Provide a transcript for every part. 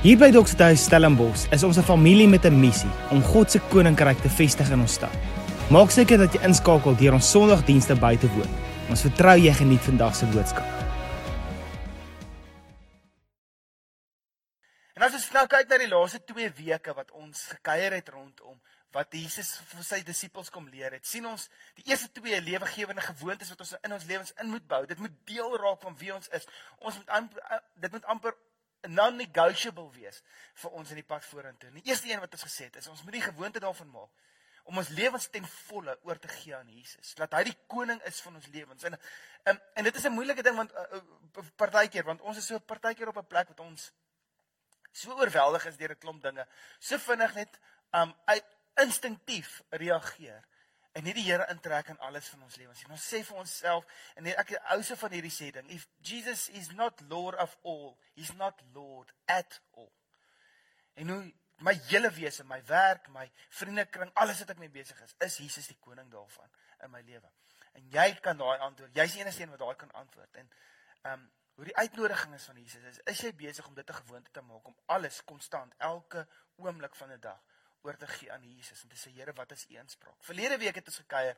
Hier by Doxethuis Stellenbosch is ons 'n familie met 'n missie om God se koninkryk te vestig in ons stad. Maak seker dat jy inskakel deur ons Sondagdienste by te woon. Ons vertrou jy geniet vandag se boodskap. En as ons nou kyk na die laaste 2 weke wat ons gekuier het rondom wat Jesus vir sy disippels kom leer het, sien ons die eerste twee lewegewende gewoontes wat ons in ons lewens in moet bou. Dit moet deel raak van wie ons is. Ons moet amper, dit moet amper non-negotiable wees vir ons in die pad vorentoe. Die eerste een wat ons gesê het is ons moet die gewoonte daarvan maak om ons lewens ten volle oor te gee aan Jesus. Dat hy die koning is van ons lewens. En en, en dit is 'n moeilike ding want uh, partykeer want ons is so partykeer op 'n plek wat ons so oorweldig is deur 'n klomp dinge. So vinnig net um uit instinktief reageer en nie die Here intrek in alles van ons lewens nie. Ons sê vir onsself en ek hou se van hierdie sê ding, if Jesus is not lord of all, he's not lord at all. En hoe my hele wese, my werk, my vriendekring, alles wat ek mee besig is, is Jesus die koning daarvan in my lewe. En jy kan daai antwoord. Jy's die enigste een wat daai kan antwoord. En ehm um, hoe die uitnodiging is van Jesus is, is jy besig om dit 'n gewoonte te maak om alles konstant elke oomblik van 'n dag oor te gee aan Jesus en te sê Here, wat is u inspraak? Verlede week het ons gekuier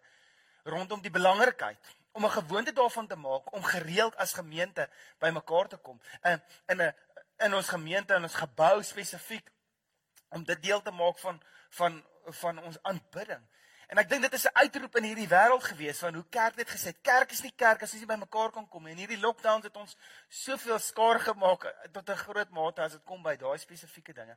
rondom die belangrikheid om 'n gewoonte daarvan te maak om gereeld as gemeente bymekaar te kom. In in 'n in ons gemeente en ons gebou spesifiek om dit deel te maak van van van ons aanbidding. En ek dink dit is 'n uitroep in hierdie wêreld gewees van hoe kerk dit gesê. Kerk is nie kerk as ons nie bymekaar kan kom nie. En hierdie lockdowns het ons soveel skaar gemaak tot 'n groot mate as dit kom by daai spesifieke dinge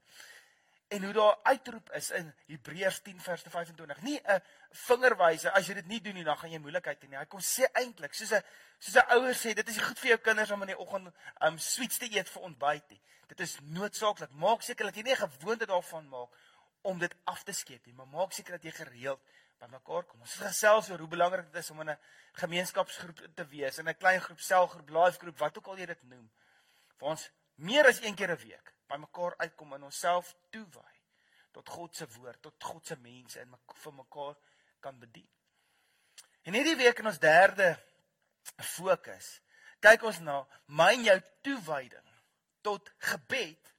en hoe daar uitroep is in Hebreërs 10 vers 25. Nie 'n vingerwyse as jy dit nie doen nie dan gaan jy moeilikheid hê. Hy kom sê eintlik soos 'n soos 'n ouer sê dit is goed vir jou kinders om in die oggend um sweets te eet vir ontbyt nie. Dit is noodsaaklik. Maak seker dat jy nie 'n gewoonte daarvan maak om dit af te skeep nie, maar maak seker dat jy gereeld bymekaar kom. Ons gesels oor hoe belangrik dit is om in 'n gemeenskapsgroep te wees, in 'n klein groep, selgroep, live groep, wat ook al jy dit noem. Vir ons meer as een keer 'n week by mekaar uitkom en onsself toewy tot God se woord, tot God se mense en vir mekaar kan bedien. En hierdie week in ons derde fokus, kyk ons na myn jou toewyding tot gebed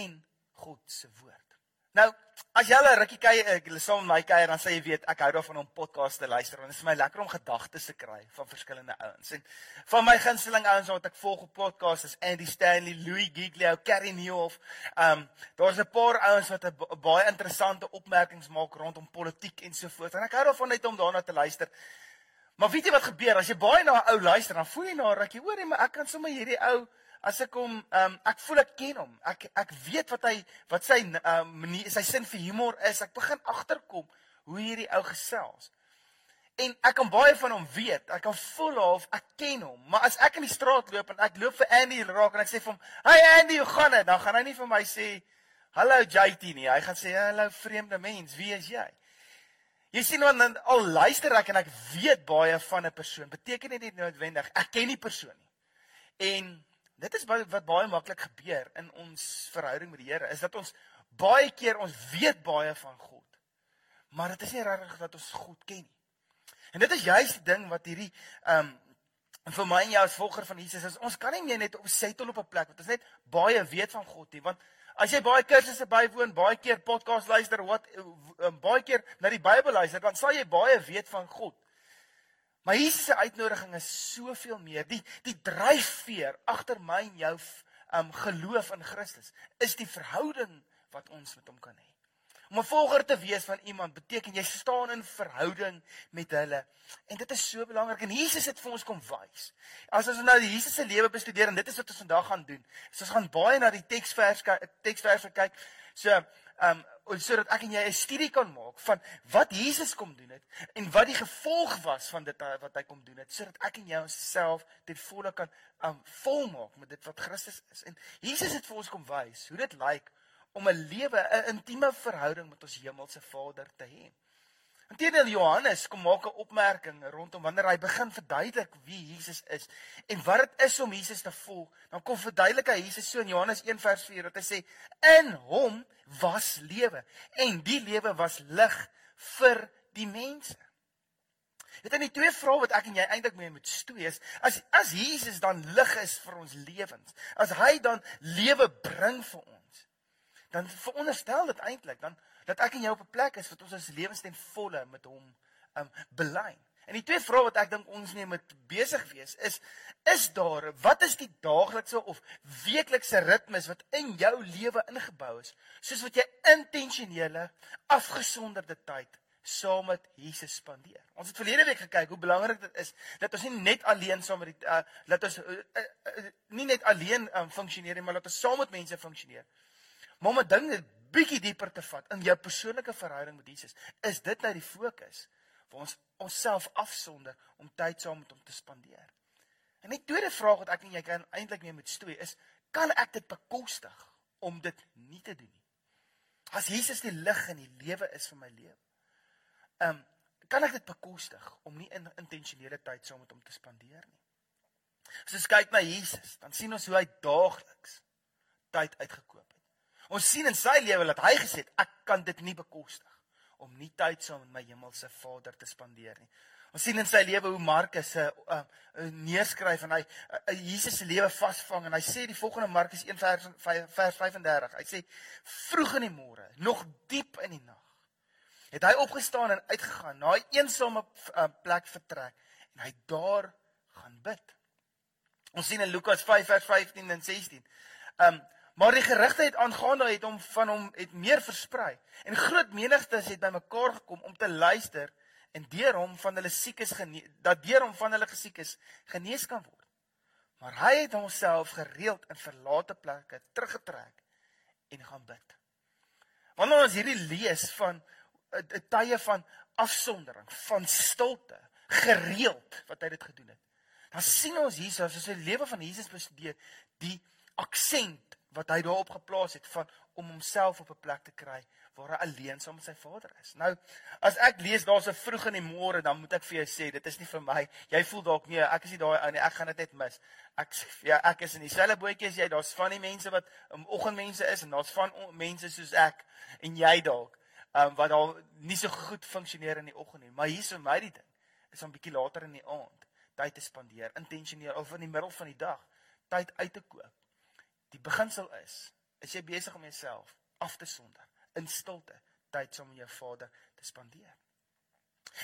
en God se woord. Nou, as jy 'n rukkie kyk, ek saam met my kuier, dan sê jy weet, ek hou daarvan om podcasts te luister want dit is vir my lekker om gedagtes te kry van verskillende ouens. En van my gunsteling ouens wat ek volg op podcasts is Andy Stanley, Louis Giglio, Carrie Nieuwhof. Um daar's 'n paar ouens wat 'n baie interessante opmerkings maak rondom politiek en so voort. En ek hou daarvan net om daarna te luister. Maar weet jy wat gebeur as jy baie na 'n ou luister, dan voel jy na rukkie, hoor jy, maar ek kan sommer hierdie ou as ek hom ehm um, ek voel ek ken hom. Ek ek weet wat hy wat sy ehm um, manier sy sin vir humor is. Ek begin agterkom hoe hierdie ou gesels. En ek kan baie van hom weet. Ek kan voel of ek ken hom. Maar as ek in die straat loop en ek loop vir Andy raak en ek sê vir hom, "Hey Andy, hoe gaan dit?" Dan gaan hy nie vir my sê, "Hallo JT" nie. Hy gaan sê, "Hallo vreemde mens, wie is jy?" Jy sien wanneer al luister ek en ek weet baie van 'n persoon, beteken dit nie noodwendig ek ken die persoon nie. En Dit is wat, wat baie maklik gebeur in ons verhouding met die Here, is dat ons baie keer ons weet baie van God. Maar dit is nie regtig dat ons God ken nie. En dit is juist die ding wat hierdie ehm um, vir my en jou as volger van Jesus is, ons kan nie meer net op settle op 'n plek wat ons net baie weet van God nie, want as jy baie kursusse bywoon, baie keer podcast luister, wat uh, baie keer na die Bybel luister, dan sal jy baie weet van God. Maar Jesus se uitnodiging is soveel meer. Die die dryfveer agter my en jou um geloof in Christus is die verhouding wat ons met hom kan hê. Om 'n volger te wees van iemand beteken jy staan in verhouding met hulle. En dit is so belangrik en Jesus het vir ons kom wys. As ons nou Jesus se lewe bestudeer en dit is wat ons vandag gaan doen. So ons gaan baie na die teksvers teksverse kyk. So um sodat ek en jy 'n studie kan maak van wat Jesus kom doen het en wat die gevolg was van dit wat hy kom doen het sodat ek en jy onsself ten volle kan um volmaak met dit wat Christus is. En Jesus het vir ons kom wys hoe dit lyk om 'n lewe 'n intieme verhouding met ons hemelse Vader te hê. Inteendeel Johannes kom maak 'n opmerking rondom wanneer hy begin verduidelik wie Jesus is en wat dit is om Jesus te volg. Dan kom verduidelik hy Jesus so in Johannes 1 vers 4 dat hy sê in hom was lewe en die lewe was lig vir die mense. Dit is nie twee vrae wat ek en jy eintlik mee moet stoei is as as Jesus dan lig is vir ons lewens. As hy dan lewe bring vir ons. dan veronderstel dit eintlik dan dat ek en jy op 'n plek is wat ons ons lewens ten volle met hom um belyn. En die twee vrae wat ek dink ons mee moet besig wees is is daar wat is die daaglikse of weeklikse ritmes wat in jou lewe ingebou is soos wat jy intentionele afgesonderde tyd saam met Jesus spandeer. Ons het verlede week gekyk hoe belangrik dit is dat ons nie net alleen saam met die uh, dat ons uh, uh, uh, nie net alleen um, funksioneer nie, maar dat ons saam met mense funksioneer. Maar om 'n ding net bietjie dieper te vat in jou persoonlike verhouding met Jesus, is dit nou die fokus waar ons onsself afsonder om tyd saam met hom te spandeer. En die tweede vraag wat ek en jy kan eintlik mee moet stoei is, kan ek dit bekostig om dit nie te doen nie? As Jesus die lig in die lewe is vir my lewe. Ehm um, kan ek dit bekostig om nie in intentionele tyd saam met hom te spandeer nie? As ons kyk na Jesus, dan sien ons hoe hy daagliks tyd uitgekoop het. Ons sien in sy lewe dat hy gesê het ek kan dit nie bekostig om nie tyd saam met my hemelse Vader te spandeer nie. Ons sien in sy lewe hoe Markus se uh, uh, neerskryf en hy uh, Jesus se lewe vasvang en hy sê die volgende Markus 1 vers, vers 35. Hy sê vroeg in die môre, nog diep in die nag, het hy opgestaan en uitgegaan na 'n eensame uh, plek vertrek en hy daar gaan bid. Ons sien in Lukas 5 vers 15 en 16. Um Maar die gerugte het aangaande het hom van hom het meer versprei en groot menigtes het bymekaar gekom om te luister en deur hom van hulle siekes genees dat deur hom van hulle gesiekes genees kan word. Maar hy het homself gereeld in verlate plekke teruggetrek en gaan bid. Wanneer ons hierdie lees van 'n tye van afsondering, van stilte, gereeld wat hy dit gedoen het. Dan sien ons hier as ons die lewe van Jesus bestudeer, die aksent wat hy daarop geplaas het van om homself op 'n plek te kry waar hy alleen saam met sy Vader is. Nou, as ek lees daar's 'n vroeg in die môre, dan moet ek vir jou sê, dit is nie vir my. Jy voel dalk nee, ek is nie daai ou nie. Ek gaan dit net mis. Ek ja, ek is in dieselfde bootjie as jy. Daar's van die mense wat um, oggendmense is en daar's van mense soos ek en jy dalk, um, wat al nie so goed funksioneer in die oggend nie. Maar hier is vir my die ding, is om bietjie later in die aand tyd te spandeer, intentioneel of in die middel van die dag tyd uit te koop Die beginsel is, is jy besig om jouself af te sonder in stilte tyd saam met jou Vader te spandeer.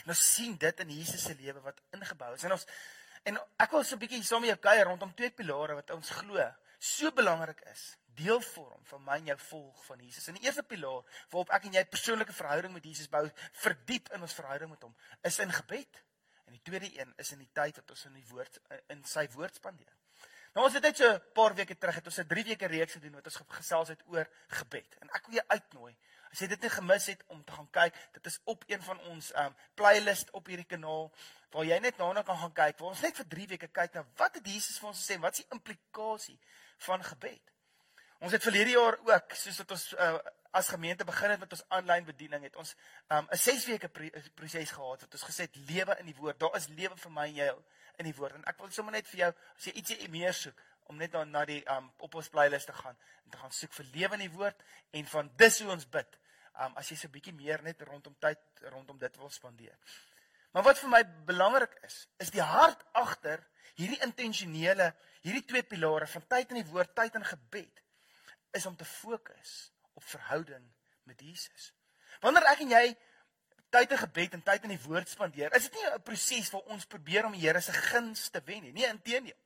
Ons sien dit in Jesus se lewe wat ingebou is. En ons en ek wil so 'n bietjie saam met jou kuier rondom twee pilare wat ons glo so belangrik is, deel vorm van my en jou volg van Jesus. En die eerste pilaar waarop ek en jy persoonlike verhouding met Jesus bou, verdiep in ons verhouding met hom, is in gebed. En die tweede een is in die tyd wat ons in die woord in sy woord spandeer. Nou ons het net so 'n paar weke terug het ons 'n 3 weke reeks gedoen wat ons gesels het oor gebed. En ek wil jou uitnooi. As jy dit nie gemis het om te gaan kyk, dit is op een van ons um playlist op hierdie kanaal waar jy net daarna kan gaan kyk. Waar ons net vir 3 weke kyk na wat het Jesus vir ons gesê? Wat is die implikasie van gebed? Ons het verlede jaar ook, soos wat ons uh, as gemeente begin het met ons aanlyn bediening, het ons um 'n 6 weke proses gehad wat ons gesê het lewe in die woord. Daar is lewe vir my en jou in die woord. En ek wil sommer net vir jou as jy ietsie meer soek om net dan na die um op ons playlist te gaan en te gaan soek vir lewe in die woord en van dis hoe ons bid. Um as jy so 'n bietjie meer net rondom tyd rondom dit wil spandeer. Maar wat vir my belangrik is, is die hart agter hierdie intentionele, hierdie twee pilare van tyd in die woord, tyd in gebed is om te fokus op verhouding met Jesus. Wanneer ek en jy tyd in gebed en tyd in die woord spandeer, is dit nie 'n proses waar ons probeer om die Here se guns te wen nie. Nee, inteendeel.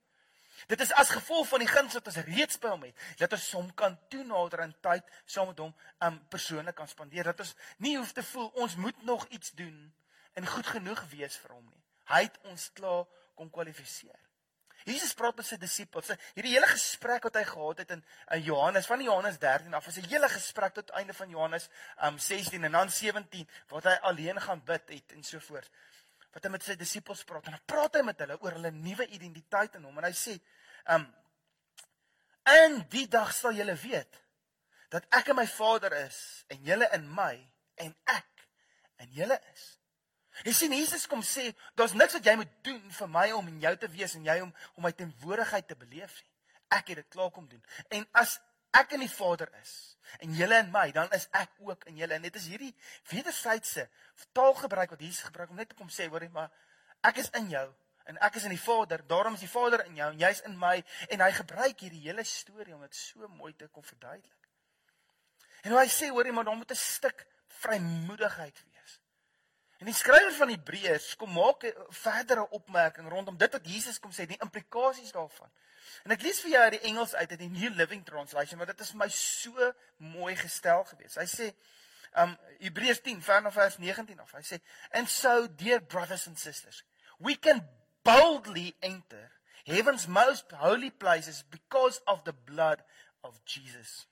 Dit is as gevolg van die guns wat ons reeds by hom het, dat ons hom kan toenader in tyd saam met hom um persoonlik kan spandeer. Dat ons nie hoef te voel ons moet nog iets doen en goed genoeg wees vir hom nie. Hy het ons klaar kom kwalifiseer. Jesus praat met sy disippels. Hierdie hele gesprek wat hy gehad het in, in Johannes van Johannes 13 af, is 'n hele gesprek tot einde van Johannes um 16 en dan 17 waar hy alleen gaan bid het en so voort. Wat hy met sy disippels praat en dan praat hy met hulle oor hulle nuwe identiteit in hom en hy sê um en die dag sal julle weet dat ek in my Vader is en julle in my en ek in julle is. Jy sien Jesus kom sê, daar's niks wat jy moet doen vir my om in jou te wees en jy om om my teenwoordigheid te beleef nie. Ek het dit klaar kom doen. En as ek in die Vader is en julle in my, dan is ek ook in julle. En dit is hierdie wederwysige taalgebruik wat Jesus gebruik om net te kom sê, hoorie, maar ek is in jou en ek is in die Vader. Daarom is die Vader in jou en jy's in my en hy gebruik hierdie hele storie om dit so mooi te kom verduidelik. En hy sê hoorie maar daar moet 'n stuk vrymoedigheid wees. En die skrywer van Hebreërs kom maak 'n verdere opmerking rondom dit wat Jesus kom sê, die implikasies daarvan. En ek lees vir jou uit die Engels uit uit die New Living Translation, want dit is vir my so mooi gestel gewees. Hy sê um Hebreërs 10 vanaf vers 19 af. Hy sê, "And so dear brothers and sisters, we can boldly enter heaven's most holy places because of the blood of Jesus."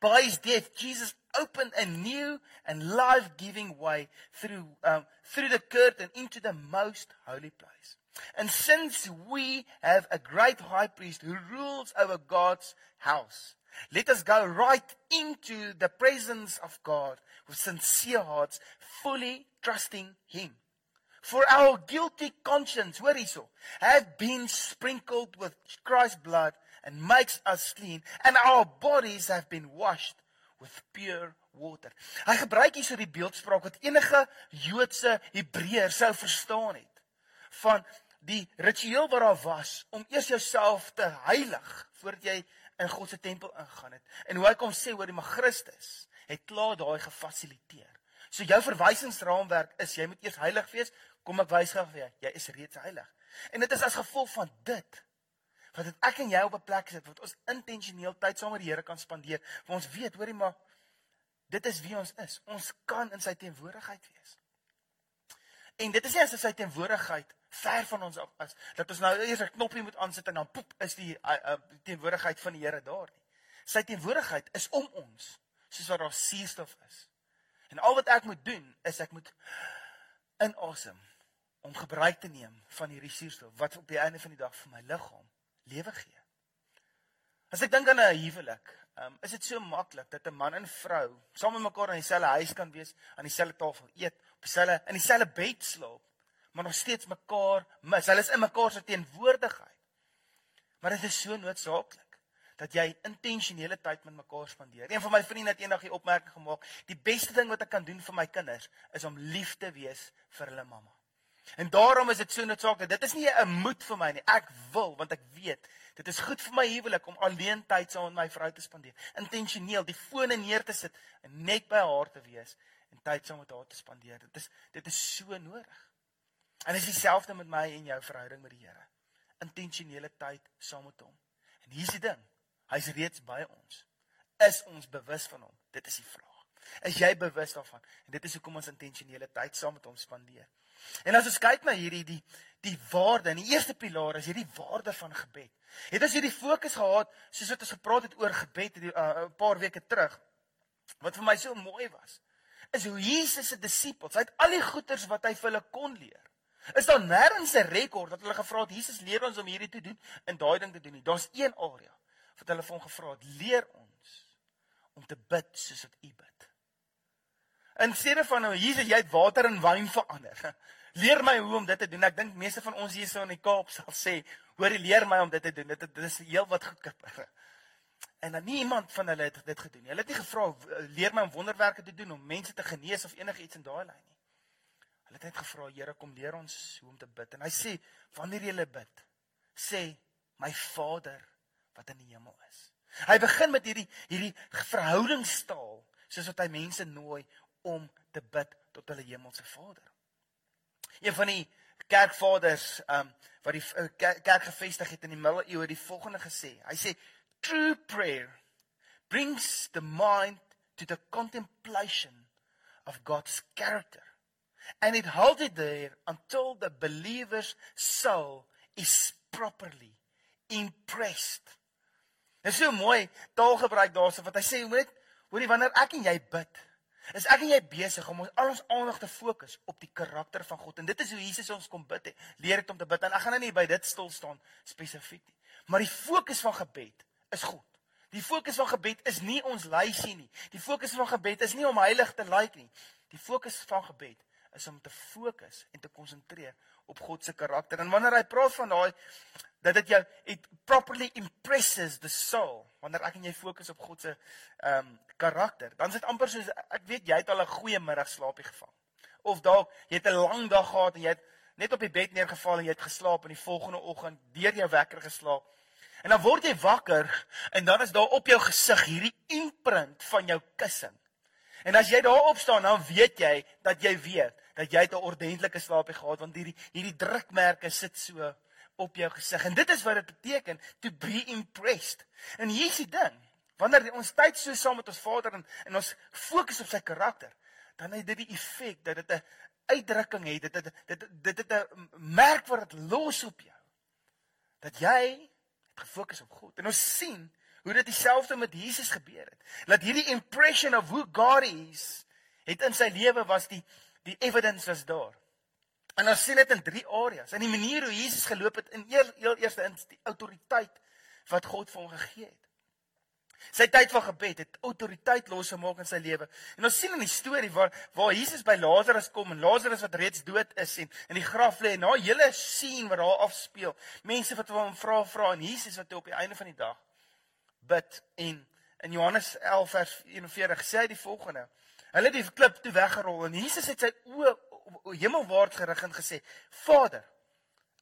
By his death, Jesus opened a new and life-giving way through um, through the curtain into the most holy place. And since we have a great high priest who rules over God's house, let us go right into the presence of God with sincere hearts, fully trusting him. For our guilty conscience, where is so, have been sprinkled with Christ's blood and makes us clean, and our bodies have been washed with pure water. Hy gebruik hier so die beeldspraak wat enige Joodse Hebreër sou verstaan het van die ritueel wat daar was om eers jouself te heilig voordat jy in God se tempel ingaan het. En hoe hy kom sê oor die mag Christus het klaar daai gefasiliteer. So jou verwysingsraamwerk is jy moet eers heilig wees, kom ek wys gou vir jou, jy is reeds heilig. En dit is as gevolg van dit wat dit ek en jy op 'n plek sit wat ons intentioneel tyd saam met die Here kan spandeer. Want ons weet, hoorie maar, dit is wie ons is. Ons kan in sy teenwoordigheid wees. En dit is nie as sy teenwoordigheid ver van ons af is dat ons nou eers 'n knoppie moet aansit en dan poep is die uh, uh, teenwoordigheid van die Here daar nie. Sy teenwoordigheid is om ons, soos wat daar suurstof is. En al wat ek moet doen is ek moet inasem om gebruik te neem van hierdie suurstof wat op die einde van die dag vir my liggaam lewe gee. As ek dink aan 'n huwelik, um, is dit so maklik dat 'n man en vrou saam met mekaar in dieselfde huis kan wees, aan dieselfde tafel eet, op dieselfde in dieselfde bed slaap, maar nog steeds mekaar mis. Hulle is in mekaar se teenwoordigheid. Maar dit is so noodsaaklik dat jy intentionele tyd met mekaar spandeer. Een van my vriende het eendag die opmerking gemaak: "Die beste ding wat ek kan doen vir my kinders is om lief te wees vir hulle mamma." En daarom is dit so noodsaaklik. Dit is nie 'n moed vir my nie. Ek wil want ek weet dit is goed vir my huwelik om alleen tyd saam met my vrou te spandeer. Intentioneel die fone neer te sit en net by haar te wees en tyd saam met haar te spandeer. Dit is dit is so nodig. En dit is dieselfde met my en jou verhouding met die Here. Intentionele tyd saam met hom. En hier's die ding. Hy's reeds by ons. Is ons bewus van hom? Dit is die vraag. Is jy bewus daarvan? En dit is hoekom ons intentionele tyd saam met hom spandeer. En as ons kyk na hierdie die die waarde die eerste pilaar is hierdie waarde van gebed. Het ons hierdie fokus gehad soos wat ons gepraat het oor gebed die, uh, 'n paar weke terug. Wat vir my so mooi was, is hoe Jesus se disippels, hy het al die goeders wat hy vir hulle kon leer. Is daar nêrens 'n rekord dat hulle gevra het Jesus leer ons om hierdie te doen en daai ding te doen nie. Daar's een area wat hulle vir hom gevra het, leer ons om te bid soos wat U bid. In steede van nou Jesus, jy het water in wyn verander. Leer my hoe om dit te doen. Ek dink meeste van ons hier so in die Kaap sal sê, hoor, leer my om dit te doen. Dit dit is heel wat gekipper. En dan niemand van hulle het dit gedoen nie. Hulle het nie gevra leer my om wonderwerke te doen om mense te genees of enigiets in daai lyn nie. Hulle het net gevra, Here, kom leer ons hoe om te bid. En hy sê, wanneer jy bid, sê my Vader wat in die hemel is. Hy begin met hierdie hierdie verhoudingstaal soos wat hy mense nooi om te bid tot hulle hemelse Vader. Een van die kerkvaders um wat die uh, kerk gevestig het in die middeleeue die volgende gesê. Hy sê true prayer brings the mind to the contemplation of God's character and it holds it there until the believer's soul is properly impressed. Dit is so mooi taalgebruik daarso wat hy sê, hoor net, hoorie wanneer ek en jy bid, Is ek en jy besig om ons al ons aandag te fokus op die karakter van God en dit is hoe Jesus ons kom bid het. Leer dit om te bid en ek gaan nou nie by dit stil staan spesifiek nie. Maar die fokus van gebed is God. Die fokus van gebed is nie ons lysie nie. Die fokus van gebed is nie om heilig te lyk nie. Die fokus van gebed is om te fokus en te konsentreer op God se karakter. En wanneer hy praat van daai dat dit jou it properly impresses the soul wanneer ek en jy fokus op God se ehm um, karakter, dan is dit amper soos ek weet jy het al 'n goeie middagslaapie gevang. Of dalk jy het 'n lang dag gehad en jy het net op die bed neergeval en jy het geslaap en die volgende oggend deur jou wekker geslaap. En dan word jy wakker en dan is daar op jou gesig hierdie imprint van jou kussing. En as jy daar opstaan, dan weet jy dat jy weet dat jy 'n ordentlike slaapie gehad want hierdie hierdie drukmerke sit so op jou gesig. En dit is wat dit beteken to be impressed. En hier is die ding. Wanneer ons tyd so saam met ons Vader en, en ons fokus op sy karakter, dan het dit die effek dat dit 'n uitdrukking het. Dit dit dit dit het 'n merk wat dit los op jou. Dat jy het gefokus op God. En ons sien hoe dit dieselfde met Jesus gebeur het. Dat hierdie impression of who God is het in sy lewe was die die evidence was daar. En ons sien dit in drie areas. In die manier hoe Jesus geloop het in heel, heel eerste in die autoriteit wat God vir hom gegee het. Sy tyd van gebed het autoriteit losgemaak in sy lewe. En ons sien in die storie waar waar Jesus by Lazarus kom en Lazarus wat reeds dood is en in die graf lê en na hele sien wat daar afspeel. Mense wat hom vra vra en Jesus wat op die einde van die dag bid en in Johannes 11 vers 41 sê hy die volgende. Hulle het die klip toe weggerol en Jesus het sy oë hemelwaarts gerig en gesê: "Vader,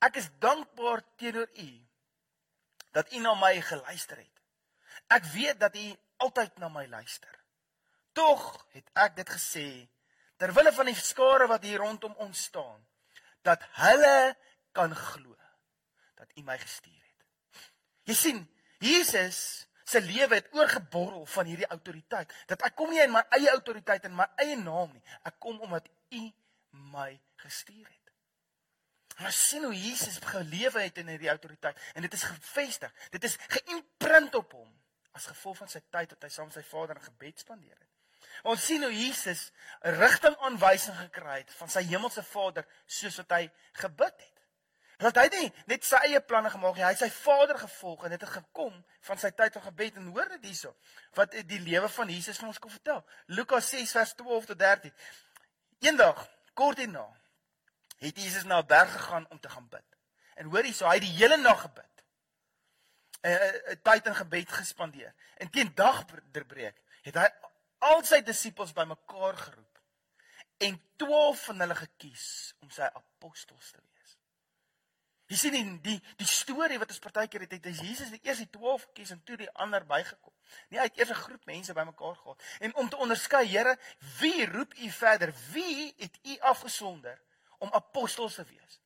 ek is dankbaar teenoor U dat U na my geluister het. Ek weet dat U altyd na my luister. Tog het ek dit gesê ter wille van die skare wat hier rondom ons staan, dat hulle kan glo dat U my gestuur het." Jy sien, Jesus se lewe het oorgeborrel van hierdie autoriteit. Dat ek kom nie in my eie autoriteit en my eie naam nie. Ek kom omdat U my gestuur het. Ons sien hoe Jesus gelewe het in hierdie autoriteit en dit is gefestig. Dit is geïmprint op hom as gevolg van sy tyd wat hy saam met sy Vader in gebed spandeer het. Ons sien hoe Jesus 'n rigtingaanwysing gekry het van sy hemelse Vader soos wat hy gebid het. Want hy het nie net sy eie planne gemaak nie, hy het sy Vader gevolg en dit het gekom van sy tyd van gebed en hoor dit hierso wat die lewe van Jesus vir ons kom vertel. Lukas 6 vers 12 tot 13. Eendag Kort hierna het Jesus na 'n berg gegaan om te gaan bid. En hoor hierso, hy het die hele nag gebid. 'n tyd in gebed gespandeer. En teen dagbreek het hy al sy disippels bymekaar geroep en 12 van hulle gekies om sy apostels te wees. Jy sien die die, die storie wat ons partykeer het, het Jesus die eers die 12 gekies en toe die ander bygekom. Nie uit eers 'n groep mense bymekaar gehad en om te onderskei, Here, wie roep u verder? Wie het u afgesonder om apostels te wees?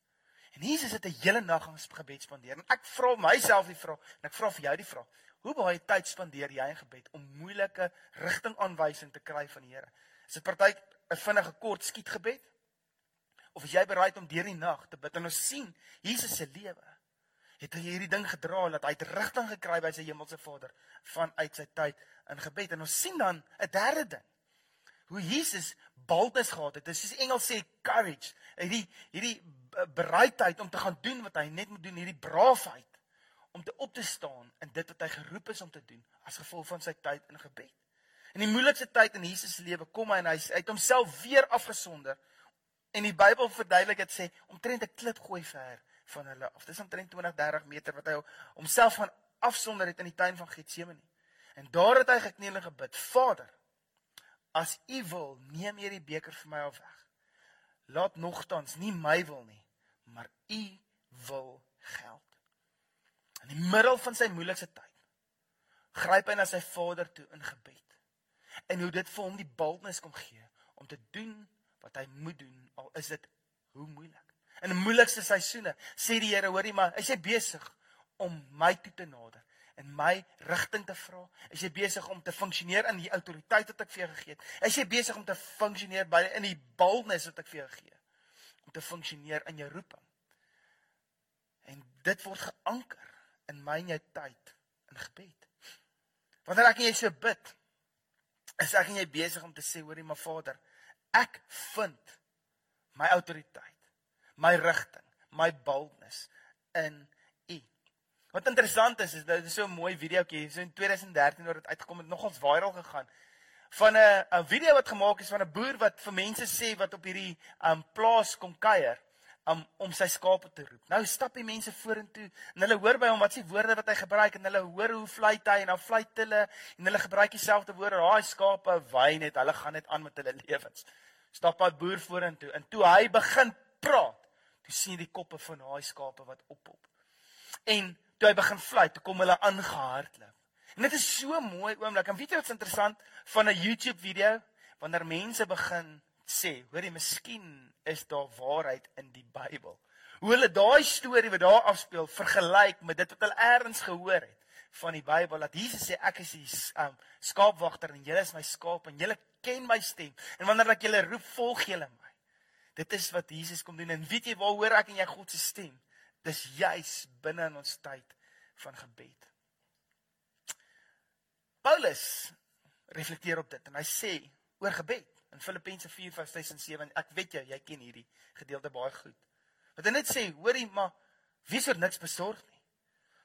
En Jesus het 'n hele nag aan gebed spandeer. En ek vra myself die vraag en ek vra vir jou die vraag: Hoe baie tyd spandeer jy in gebed om moeilike rigtingaanwysing te kry van die Here? Is dit party 'n vinnige kort skiet gebed? Of is jy bereid om deur die nag te bid en ons sien Jesus se lewe? het hy hierdie ding gedra dat hy het rigting gekry by sy hemelse Vader vanuit sy tyd in gebed. En ons sien dan 'n derde ding. Hoe Jesus boldness gehad het. Dis soos Engels sê courage. Hierdie hierdie bereidheid om te gaan doen wat hy net moet doen. Hierdie braafheid om te op te staan in dit wat hy geroep is om te doen as gevolg van sy tyd in gebed. In die moeilikste tyd in Jesus se lewe kom hy en hy het homself weer afgesonder en die Bybel verduidelik dit sê omtrent 'n klip gooi ver van hulle af. Dis omtrent 20, 30 meter wat hy homself van afsonder het in die tuin van Getsemane. En daar het hy gekniel en gebid: "Vader, as U wil, neem hierdie beker vir my af weg. Laat nogtans nie my wil nie, maar U wil geld." In die middel van sy moeilikste tyd gryp hy na sy Vader toe in gebed. En hoe dit vir hom die boldness kom gee om te doen wat hy moet doen al is dit hoe moeilik. In die moeilikste seisoene sê die Here hoorie maar is jy besig om my toe te nader en my rigting te vra? Is jy besig om te funksioneer in die autoriteit wat ek vir jou gegee het? Is jy besig om te funksioneer by in die boldness wat ek vir jou gee om te funksioneer in jou roeping? En dit word geanker in my en jou tyd in gebed. Wanneer ek en jy so bid is ek en jy besig om te sê hoorie maar Vader ek vind my autoriteit my rigting, my boldness in U. Wat interessant is is dit is so 'n mooi videoetjie, so in 2013 word dit uitgekom het nogals viral gegaan. Van 'n 'n video wat gemaak is van 'n boer wat vir mense sê wat op hierdie um plaas kom kuier om om sy skape te roep. Nou stap die mense vorentoe en hulle hoor by hom wat se woorde wat hy gebruik en hulle hoor hoe fluit hy en dan fluit hulle en hulle gebruik dieselfde woorde. Daai skape wyn net, hulle gaan net aan met hulle lewens. Stap pad boer vorentoe en toe hy begin praat, toe sien jy die koppe van daai skape wat oppop. En toe hy begin vlieg, toe kom hulle aangehardloop. En dit is so mooi oomblik. En weet jy wat's interessant van 'n YouTube video wanneer mense begin sê, hoorie, miskien is daar waarheid in die Bybel. Hoe hulle daai storie wat daar afspeel vergelyk met dit wat hulle eers gehoor het van die Bybel dat Jesus sê ek is die um, skaapwagter en julle is my skaap en julle ken my stem en wanneer ek julle roep volg julle my. Dit is wat Jesus kom doen en weet jy waar hoor ek en jy God se stem? Dis juis binne in ons tyd van gebed. Paulus reflekteer op dit en hy sê oor gebed in Filippense 4:7 ek weet jy jy ken hierdie gedeelte baie goed. Wat hy net sê, hoorie maar wie sou niks besorg nie.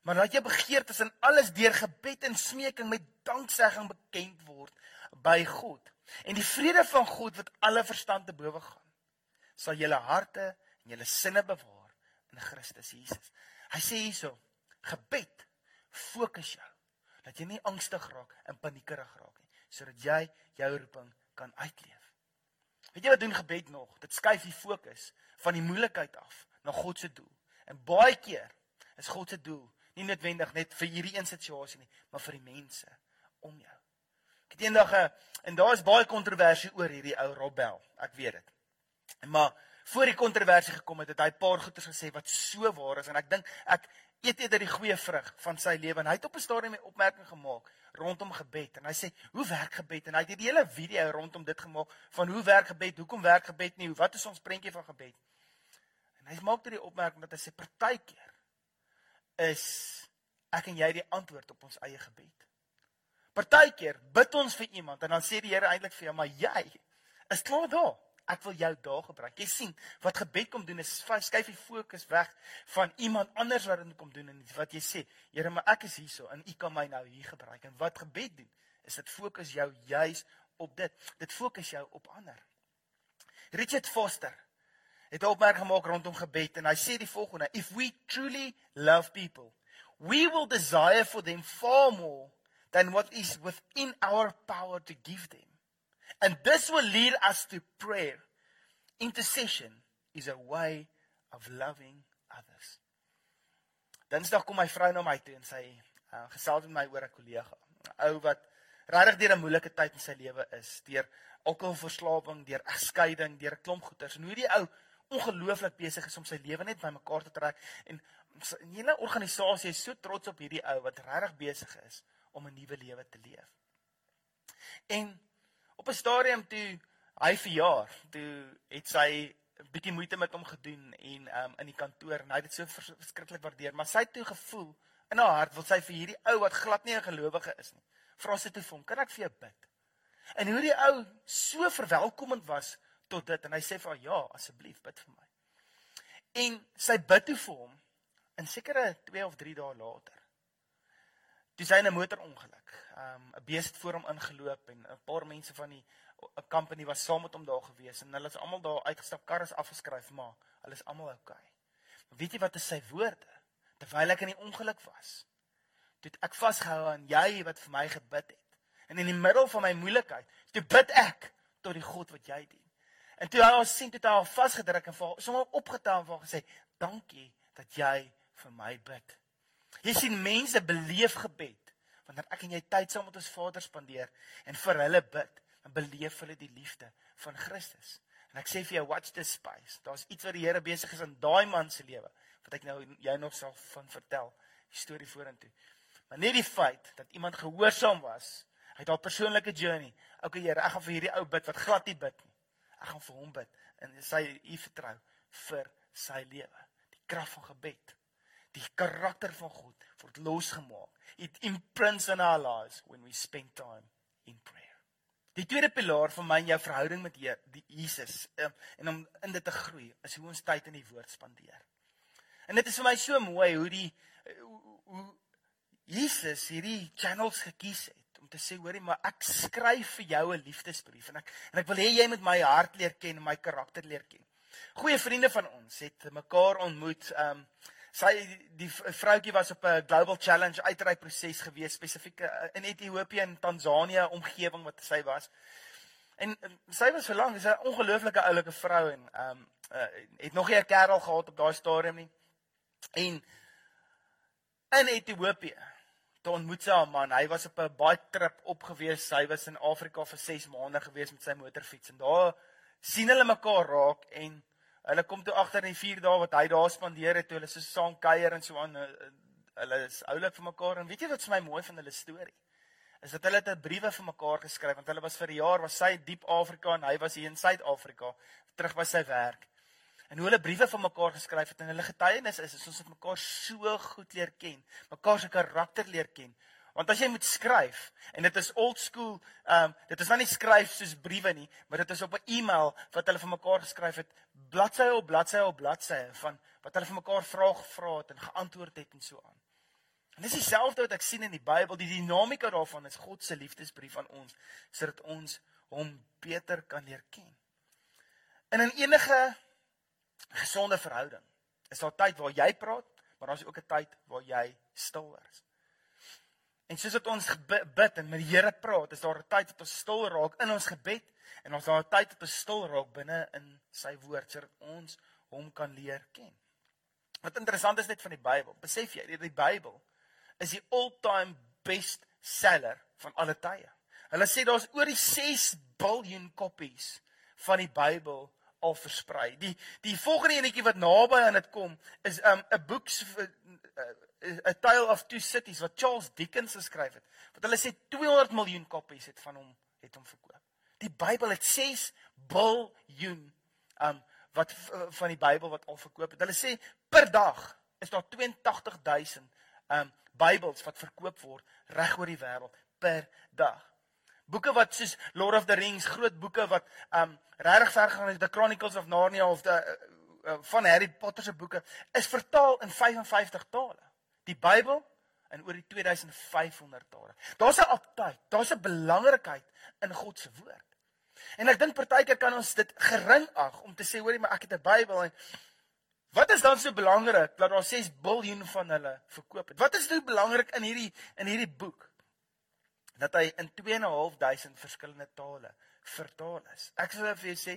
Maar laat jou begeertes in alles deur gebed en smeking met danksegging bekend word by God. En die vrede van God wat alle verstand te bowe gaan, sal julle harte en julle sinne bewaar in Christus Jesus. Hy sê hierso, gebed fokus jou dat jy nie angstig raak en paniekerig raak nie, sodat jy jou roeping kan uitleef. Weet jy wat doen gebed nog? Dit skuif die fokus van die moeilikheid af na God se doel. En baie keer is God se doel nie noodwendig net vir hierdie een situasie nie, maar vir die mense om jou. Ek het eendag 'n eh, en daar is baie kontroversie oor hierdie ou Robbel. Ek weet dit. Maar voor die kontroversie gekom het, het hy 'n paar goeters gesê wat so waar is en ek dink ek eet eerder die goeie vrug van sy lewe en hy het op 'n stadium 'n opmerking gemaak rondom gebed en hy sê hoe werk gebed en hy het hierdie hele video rondom dit gemaak van hoe werk gebed, hoekom werk gebed nie, wat is ons prentjie van gebed? En hy maak dit die opmerking dat hy sê partykeer is ek en jy die antwoord op ons eie gebed. Partykeer bid ons vir iemand en dan sê die Here eintlik vir jou, maar jy is klaar daar. Ek wil jou daar gebruik. Jy sien, wat gebed kom doen is skuif die fokus weg van iemand anders wat dit kom doen en wat jy sê, Here, maar ek is hierso en U kan my nou hier gebruik. En wat gebed doen, is dit fokus jou juis op dit. Dit fokus jou op ander. Richard Foster het 'n opmerking gemaak rondom gebed en hy sê die volgende: If we truly love people, we will desire for them far more than what is within our power to give them. And this will lead us to prayer. Intercession is a way of loving others. Dinsdag kom my vrou na my toe en sy uh, gesels met my oor 'n kollega, 'n ou wat regtig deur 'n moeilike tyd in sy lewe is, deur alkoholverslawing, deur egskeiding, deur 'n klomp goeters. En hoe die ou ongelooflik besig is om sy lewe net bymekaar te trek en hele organisasie is so trots op hierdie ou wat regtig besig is om 'n nuwe lewe te leef. En op 'n stadium toe hy verjaar, toe het sy 'n bietjie moeite met hom gedoen en um, in die kantoor en hy het dit so verskriklik waardeer, maar sy het toe gevoel in haar hart wil sy vir hierdie ou wat glad nie 'n gelowige is nie, vra sy toe vir hom, "Kan ek vir jou bid?" En hoe die ou so verwelkomend was tot dit en hy sê vir haar ja, asseblief bid vir my. En sy bid toe vir hom in sekere 2 of 3 dae later. Toe sy in 'n motorongeluk, um 'n beeste voor hom ingeloop en 'n paar mense van die 'n company was saam met hom daar gewees en hulle is almal daar uitgestap, karre is afgeskryf, maar hulle is almal oukei. Maar weet jy wat is sy woorde terwyl ek in die ongeluk was? Toe ek vasgehou aan jy wat vir my gebid het. En in die middel van my moeilikheid, toe bid ek tot die God wat jy dien. En toe hy ons sien toe hy haar vasgedruk en vir sommer opgetaan en vir haar gesê, "Dankie dat jy vir my bid." Jy sien mense beleef gebed wanneer ek en jy tyd saam met ons Vader spandeer en vir hulle bid, dan beleef hulle die liefde van Christus. En ek sê vir jou, watch this space. Daar's iets wat die Here besig is in daai man se lewe wat ek nou jou nog sal van vertel, die storie vorentoe. Maar net die feit dat iemand gehoorsaam was, hy het 'n persoonlike journey. Okay Here, ek gaan vir hierdie ou bid wat glad nie bid nie. Ek gaan vir hom bid en sy u vertrou vir sy lewe. Die krag van gebed. Die karakter van God word losgemaak. It imprints in our lives when we spend time in prayer. Die tweede pilaar van my en jou verhouding met Heer, die Jesus, um, en om in dit te groei, is hoe ons tyd in die woord spandeer. En dit is vir my so mooi hoe die hoe, Jesus hierdie channels gekies het om te sê hoorie maar ek skryf vir jou 'n liefdesbrief en ek en ek wil hê jy moet my hart leer ken en my karakter leer ken. Goeie vriende van ons het mekaar ontmoet. Um, sy die vroutjie was op 'n global challenge uitreik proses gewees spesifiek eh, in Ethiopië en Tansanië omgewing wat sy was. En sy was so lank, sy 'n ongelooflike oulike vrou en ehm um, uh, het nog nie 'n kerel gehad op daai stadium nie. En in Ethiopië. Toe ontmoet sy haar man. Hy was op 'n baie trip opgewees. Hy was in Afrika vir 6 maande gewees met sy motorfiets en daar sien hulle mekaar raak en hulle kom toe agter in die 4 dae wat hy daar spandeer het toe hulle so saam kuier en so aan hulle is oulik vir mekaar en weet jy wat vir my mooi van hulle storie is dat hulle het 'n briewe vir mekaar geskryf want hulle was vir 'n jaar was sy diep Afrika en hy was hier in Suid-Afrika terug by sy werk en hoe hulle briewe vir mekaar geskryf het en hulle getuienis is, is ons het mekaar so goed leer ken, mekaar se karakter leer ken. Want as jy moet skryf en dit is old school, ehm um, dit is nou nie skryf soos briewe nie, maar dit is op 'n e-mail wat hulle vir mekaar geskryf het, bladsy op bladsy op bladsy van wat hulle vir mekaar vrae gevra het en geantwoord het en so aan. En dis dieselfde wat ek sien in die Bybel, die dinamika daarvan is God se liefdesbrief aan ons sodat ons hom beter kan leer ken. En in enige gesonde verhouding. Is daar tyd waar jy praat, maar daar's ook 'n tyd waar jy stil is. En soos dit ons bid en met die Here praat, is daar 'n tyd dat ons stil raak in ons gebed en ons daar 'n tyd dat ons stil raak binne in sy woord sodat ons hom kan leer ken. Wat interessant is net van die Bybel. Besef jy, die Bybel is die all-time best seller van alle tye. Hulle sê daar's oor die 6 biljoen kopies van die Bybel al versprei. Die die volgende enetjie wat naby aan dit kom is 'n um, 'n boek uh, uh, A Tale of Two Cities wat Charles Dickens geskryf het. Wat hulle sê 200 miljoen kopies het van hom het hom verkoop. Die Bybel het 6 biljoen um wat van die Bybel wat al verkoop het. Hulle sê per dag is daar 82000 um Bybels wat verkoop word reg oor die wêreld per dag boeke wat soos Lord of the Rings, groot boeke wat um regtig ver gaan as The Chronicles of Narnia of the uh, uh, van Harry Potter se boeke is vertaal in 55 tale. Die Bybel in oor die 2500 tale. Daar's 'n aptyd, daar's 'n belangrikheid in God se woord. En ek dink partykeer kan ons dit gering ag om te sê hoorie maar ek het 'n Bybel en wat is dan so belangrik dat daar 6 biljoen van hulle verkoop het? Wat is nou belangrik in hierdie in hierdie boek? Dat hy in 2.500 verskillende tale vertaal is. Ek sal vir jou sê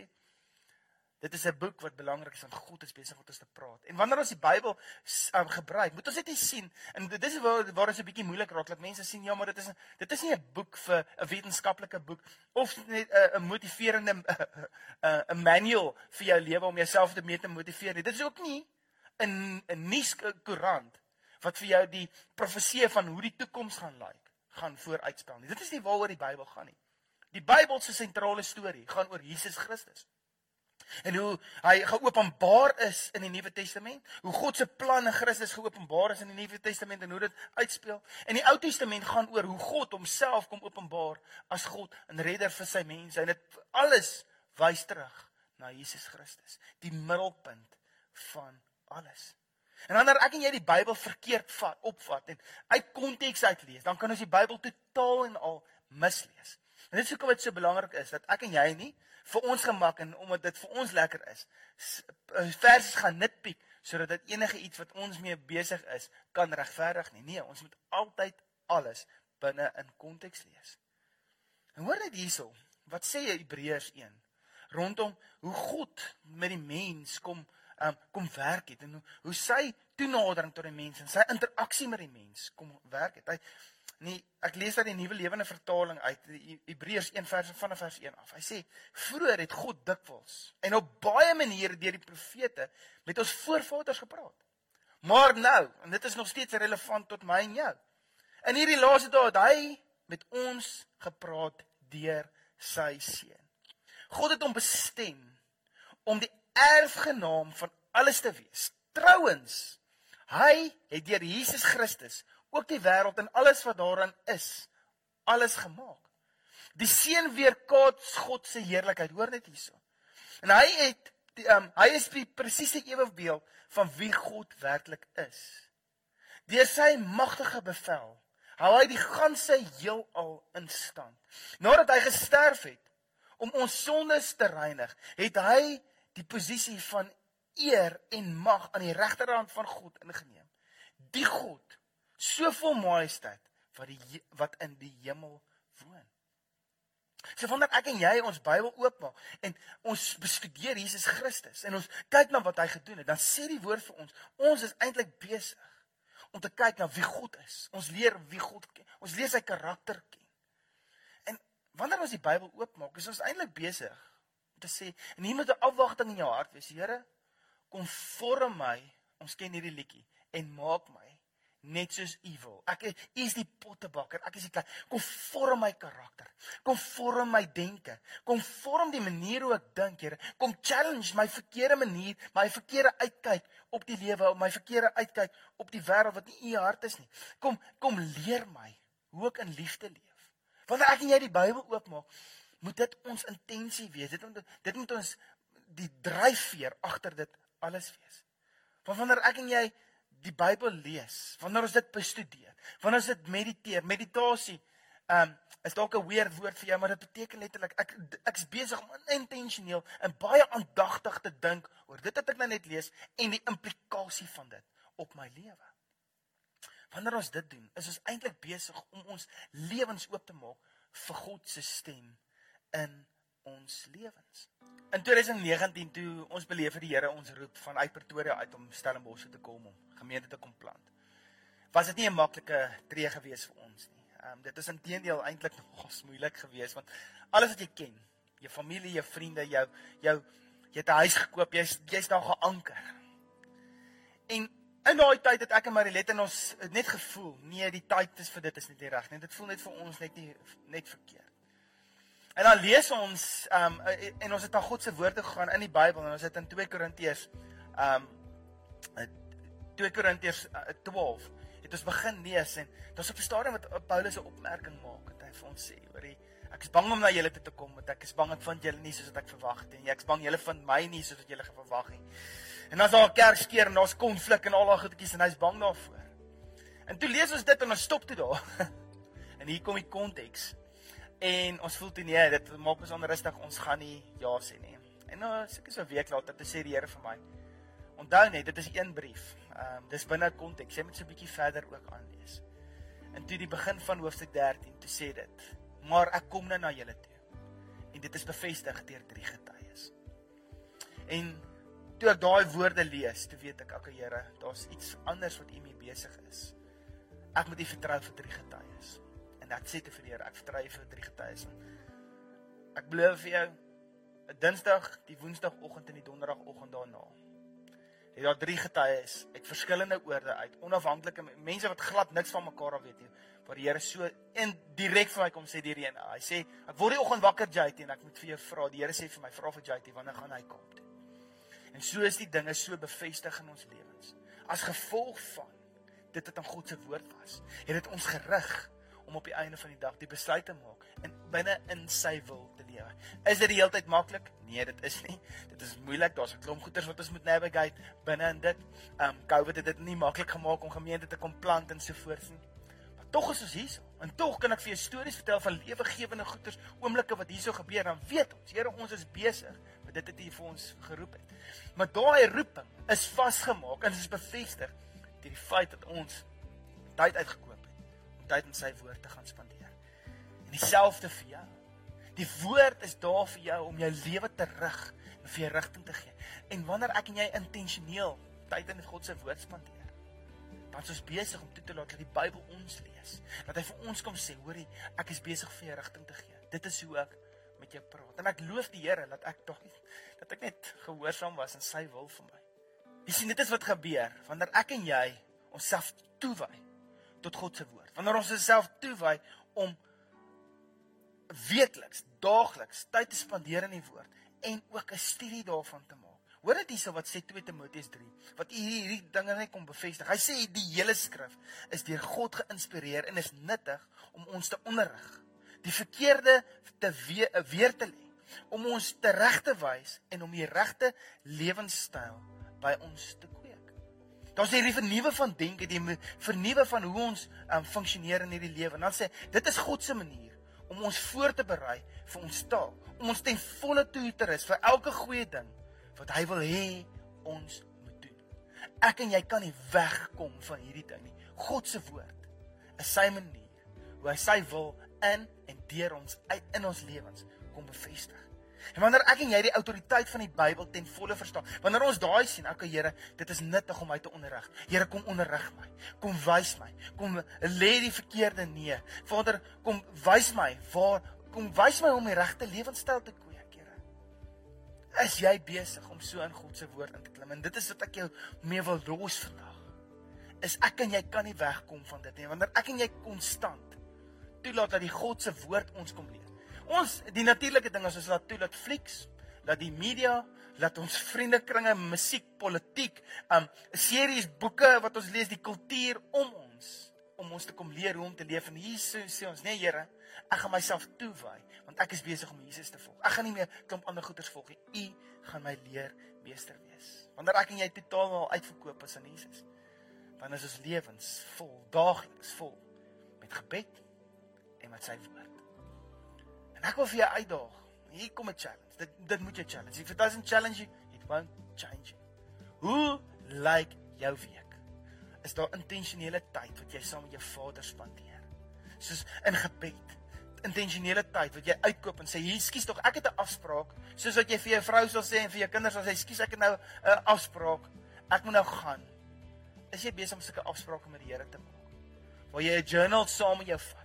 dit is 'n boek wat belangrik is want God is besig om ons te praat. En wanneer ons die Bybel um, gebruik, moet ons net sien en dit is waar waar is 'n bietjie moeilik raak dat mense sien ja, maar dit is dit is nie 'n boek vir 'n wetenskaplike boek of net 'n motiverende 'n manual vir jou lewe om jouself te mee te motiveer nie. Dit is ook nie 'n 'n nuuskoerant wat vir jou die profeseë van hoe die toekoms gaan lyk gaan vooruitspel nie. Dit is nie waaroor die Bybel gaan nie. Die Bybel se sentrale storie gaan oor Jesus Christus. En hoe hy geopenbaar is in die Nuwe Testament, hoe God se plan in Christus geopenbaar is in die Nuwe Testament en hoe dit uitspeel. En die Ou Testament gaan oor hoe God homself kom openbaar as God en redder vir sy mense en dit alles wys terug na Jesus Christus, die middelpunt van alles. En wanneer ek en jy die Bybel verkeerd vat, opvat en uit konteks uitlees, dan kan ons die Bybel totaal en al mislees. En dit is hoekom dit so belangrik is dat ek en jy nie vir ons gemak en omdat dit vir ons lekker is, verse gaan nitpiek sodat dit enige iets wat ons mee besig is kan regverdig nie. Nee, ons moet altyd alles binne in konteks lees. En hoor net hierso, wat sê Hebreërs 1 rondom hoe God met die mens kom um, kom werk het en hoe, hoe sy toenadering tot die mens en sy interaksie met die mens kom werk het. Hy nee, ek lees uit die nuwe lewende vertaling uit Hebreërs 1 vers van vers 1 af. Hy sê: "Vroeër het God dikwels en op baie maniere deur die profete met ons voorvaders gepraat. Maar nou, en dit is nog steeds relevant tot my en jou. In hierdie laaste dae het hy met ons gepraat deur sy seun. God het hom bestem om die erfgenaam van alles te wees. Trouwens, hy het deur Jesus Christus ook die wêreld en alles wat daarin is, alles gemaak. Die seun weerkaats God se heerlikheid, hoor net hierso. En hy het die um, hy is die presiese ewebeeld van wie God werklik is. Deur sy magtige bevel hou hy die ganse heelal in stand. Nadat hy gesterf het om ons sondes te reinig, het hy die posisie van eer en mag aan die regterhand van God ingeneem. Die God so vol majesteit wat die wat in die hemel woon. So wanneer ek en jy ons Bybel oopmaak en ons bestudeer Jesus Christus en ons kyk na wat hy gedoen het, dan sê die woord vir ons, ons is eintlik besig om te kyk na wie God is. Ons leer wie God ken. Ons leer sy karakter ken. En wanneer ons die Bybel oopmaak, is ons eintlik besig om te sê, en hier moet 'n afwagting in jou hart wees. Here, kom vorm my. Ons ken hierdie liedjie en maak my net soos u wil. Ek u is die pottebakker. Ek is die klei. Kom vorm my karakter. Kom vorm my denke. Kom vorm die manier hoe ek dink, Here. Kom challenge my verkeerde manier, my verkeerde uitkyk op die lewe, my verkeerde uitkyk op die wêreld wat nie u hart is nie. Kom kom leer my hoe ek in liefde leef. Wanneer ek en jy die Bybel oopmaak, moet dit ons intensie wees. Dit moet dit moet ons die dryfveer agter dit alles wees. Want wanneer ek en jy die Bybel lees, wanneer ons dit bestudeer, wanneer ons dit mediteer, meditasie, ehm um, is dalk 'n weird woord vir jou, maar dit beteken letterlik ek ek's besig om intentioneel en baie aandagtig te dink oor dit wat ek nou net lees en die implikasie van dit op my lewe. Wanneer ons dit doen, is ons eintlik besig om ons lewens oop te maak vir God se stem in ons lewens. In 2019 toe ons beleef het die Here ons roep vanuit Pretoria uit om Stellenbosch te kom om gemeente te kom plant. Was dit nie 'n maklike tree gewees vir ons nie. Ehm um, dit is intedeel eintlik nogals moeilik geweest want alles wat jy ken, jou familie, jou vriende, jou jou jy het 'n huis gekoop, jy's jy's daar geanker. En in daai tyd het ek en Marilette en ons net gevoel, nee, die tyd is vir dit is net nie reg nie. Dit voel net vir ons net nie net verkeerd. En dan lees ons ehm um, en ons het na God se woorde gegaan in die Bybel en ons het in 2 Korintiërs ehm um, 2 Korintiërs 12 het ons begin lees en daar's op 'n stadium wat Paulus 'n opmerking maak en hy vir ons sê hoorie ek is bang om na julle toe te kom want ek is bang ek vind julle nie soos wat ek verwag het nie. Ek is bang julle vind my nie soos wat julle verwag het en dan is daar 'n kerkskeer en daar's konflik en al daai goedetjies en hy's bang daarvoor. En toe lees ons dit en ons stop toe daar. En hier kom die konteks En ons voel toe nee, dit maak ons onrustig. Ons gaan nie ja sê nie. En nou seker so 'n week later te sê die Here vir my. Onthou net, dit is een brief. Ehm um, dis binne konteks. Jy moet so 'n bietjie verder ook aanlees. En toe die begin van hoofstuk 13 te sê dit. Maar ek kom nou na julle toe. En dit is bevestig deur drie getuies. En toe ek daai woorde lees, toe weet ek, okay Here, daar's iets anders wat U mee besig is. Ek moet U vertrou vir drie getuies. En ek sê te vir die Here, ek vertrou vir drie getuies. Ek glo vir jou 'n Dinsdag, die Woensdagoggend en die Donderdagoggend daarna. Het daar drie getuies uit verskillende oorde uit, onafhanklike mense wat glad niks van mekaar af weet nie, waar die Here so in direk vir my kom sê die een. Hy sê, ek word die oggend wakker JT en ek moet vir jou vra. Die Here sê vir my, vra vir JT wanneer gaan hy kom. En so is die dinge so bevestig in ons lewens. As gevolg van dit wat aan God se woord was, het dit ons gerig om op die einde van die dag die besluit te maak en binne in sy wil te lewe. Is dit die hele tyd maklik? Nee, dit is nie. Dit is moeilik. Daar's 'n klomp goeters wat ons moet navigate binne in dit. Um COVID het dit nie maklik gemaak om gemeente te kom plant en so voort nie. Maar tog is ons hier. En tog kan ek vir jou stories vertel van lewegewende goeters, oomblikke wat hierso gebeur dan weet ons, Here, ons is besig met dit wat U vir ons geroep het. Maar daai roeping is vasgemaak en is bevestig deur die feit dat ons tyd uitgekoop tyd in sy woord te gaan spandeer. En dieselfde vir jou. Die woord is daar vir jou om jou lewe te rig en vir jou rigting te gee. En wanneer ek en jy intentioneel tyd in God se woord spandeer, dan is ons besig om toe te laat dat die Bybel ons lees. Dat hy vir ons kom sê, hoorie, ek is besig vir jou rigting te gee. Dit is hoe ek met jou praat. En ek loof die Here dat ek tog dat ek net gehoorsaam was aan sy wil vir my. Jy sien dit is wat gebeur wanneer ek en jy onsself toewy tot God se woord. Wanneer ons osself toewy om weekliks, daagliks tyd te spandeer in die woord en ook 'n studie daarvan te maak. Hoor dit hierso wat sê 2 Timoteus 3, wat hierdie hierdie dinge net kom bevestig. Hy sê die hele skrif is deur God geïnspireer en is nuttig om ons te onderrig, die verkeerde te weer, weer te lê, om ons te reg te wys en om die regte lewenstyl by ons te kweek. Daar's hierdie vernuwe van denke, die vernuwe van hoe ons um, funksioneer in hierdie lewe. En dan sê dit is God se manier om ons voor te berei vir ons taak, om ons ten volle toe te rus vir elke goeie ding wat hy wil hê ons moet doen. Ek en jy kan nie wegkom van hierdie ding nie. God se woord is sy manier hoe hy sy wil in en deur ons uit in ons lewens kom bevestig. En wanneer ek en jy die autoriteit van die Bybel ten volle verstaan, wanneer ons daai sien, okay Here, dit is nuttig om my te onderrig. Here, kom onderrig my. Kom wys my. Kom lê die verkeerde nee. Vader, kom wys my waar kom wys my om die regte lewenstyl te kweek, Here. Is jy besig om so in God se woord in te klim? En dit is wat ek jou mee wil los vandag. Is ek en jy kan nie wegkom van dit nie. Wanneer ek en jy konstant toelaat dat die God se woord ons kom leer. Ons die natuurlike ding is ons laat toe dat flieks, dat die media, dat ons vriendekringe, musiek, politiek, um series, boeke wat ons lees, die kultuur om ons om ons te kom leer hoe om te leef en hier sê, ons nee Here, ek gaan myself toewy want ek is besig om Jesus te volg. Ek gaan nie meer klomp ander goeders volg nie. U gaan my leer meester wees. Wanneer ek en jy totaal wel uitverkoop is aan Jesus, dan is ons lewens vol, daagliks vol met gebed en met sy woord. Ek wil vir jou uitdaag. Hier kom 'n challenge. Dit dit moet jou challenge. If it doesn't challenge you, it won't change you. Hoe lyk jou week? Is daar intentionele tyd wat jy saam met jou Vader spandeer? Soos in gebed. Intentionele tyd wat jy uitkoop en sê, "Hier, skus tog, ek het 'n afspraak." Soos wat jy vir jou vrou sal sê en vir jou kinders sal sê, "Skus, ek het nou 'n afspraak. Ek moet nou gaan." Is jy besig om sulke afsprake met die Here te maak? Waar jy 'n journal saam met jou vat?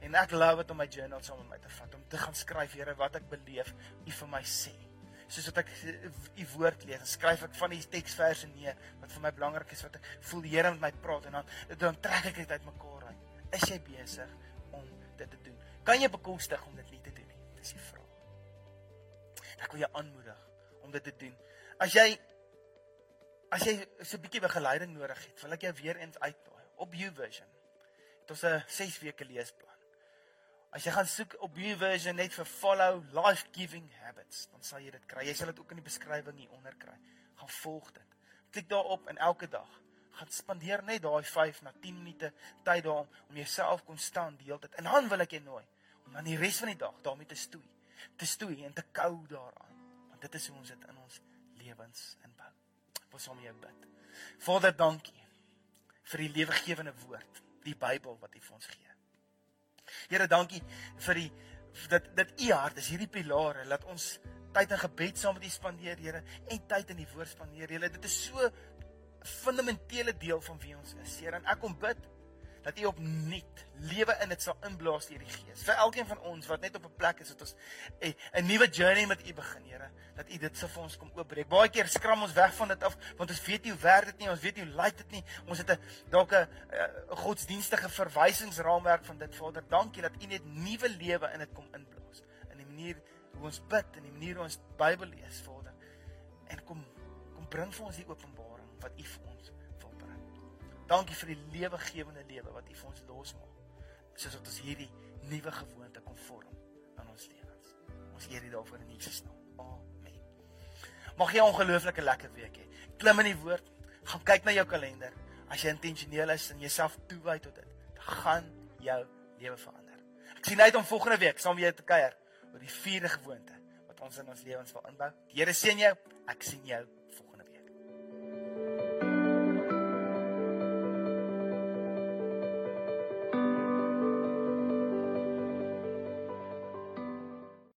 En ek love dit om my journal saam met my te vat om te gaan skryf, Here, wat ek beleef, U vir my sê. Soos wat ek U woord lees, skryf ek van die teksverse neer wat vir my belangrik is wat ek voel die Here met my praat en dan dan trek ek dit uit mekaar uit. Is jy besig om dit te doen? Kan jy bekostig om dit nie te doen nie? Dis die vraag. Ek wil jou aanmoedig om dit te doen. As jy as jy so 'n bietjie begeleiding nodig het, wil ek jou weer eens uitnooi op YouVersion. Dit is 'n 6 weke leesplan. As jy gaan soek op YouVersion net vir follow life-giving habits, dan sal jy dit kry. Jy sal dit ook in die beskrywing hier onder kry. Gaan volg dit. Klik daarop en elke dag gaan spandeer net daai 5 na 10 minute tyd daarom om jouself konstant deel dit. En dan wil ek jou nooi om dan die res van die dag daarmee te stoei. Te stoei en te kou daaraan. Want dit is hoe ons dit in ons lewens inbou. Wat sal jy bid? Vader, dankie vir die lewegewende woord, die Bybel wat U vir ons gee. Here, dankie vir die dat dat u hart is hierdie pilare laat ons tyd in gebed saam met u spandeer, Here, en tyd in die woord spandeer. Here, dit is so fundamentele deel van wie ons is. Here, en ek kom bid dat U opnuut lewe in dit sal inblaas deur die Gees. Vir elkeen van ons wat net op 'n plek is wat ons 'n 'n nuwe journey met U begin, Here, dat U dit sal vir ons kom oopbreek. Baie keer skram ons weg van dit af want ons weet nie hoe werk dit nie, ons weet nie hoe lyk dit nie. Ons het 'n dalk 'n godsdienstige verwysingsraamwerk van dit. Vader, dankie dat U net nuwe lewe in dit kom inblaas. In die manier hoe ons bid, in die manier hoe ons Bybel lees, Vader. En kom kom bring vir ons die openbaring wat U vir Dankie vir die lewegewende lewe wat U vir ons losmaak. Soos wat ons hierdie nuwe gewoonte kon vorm in ons lewens. Ons eer U daarvoor in Jesus naam. Amen. Mag jy 'n ongelooflike lekker week hê. Klim in die woord, gaan kyk na jou kalender. As jy intentioneel is en jouself toewy tot dit, gaan jou lewe verander. Ek sien uit om volgende week saam met jou te kuier oor die vierde gewoonte wat ons in ons lewens wil inbou. Die Here seën jou. Ek sien jou volgende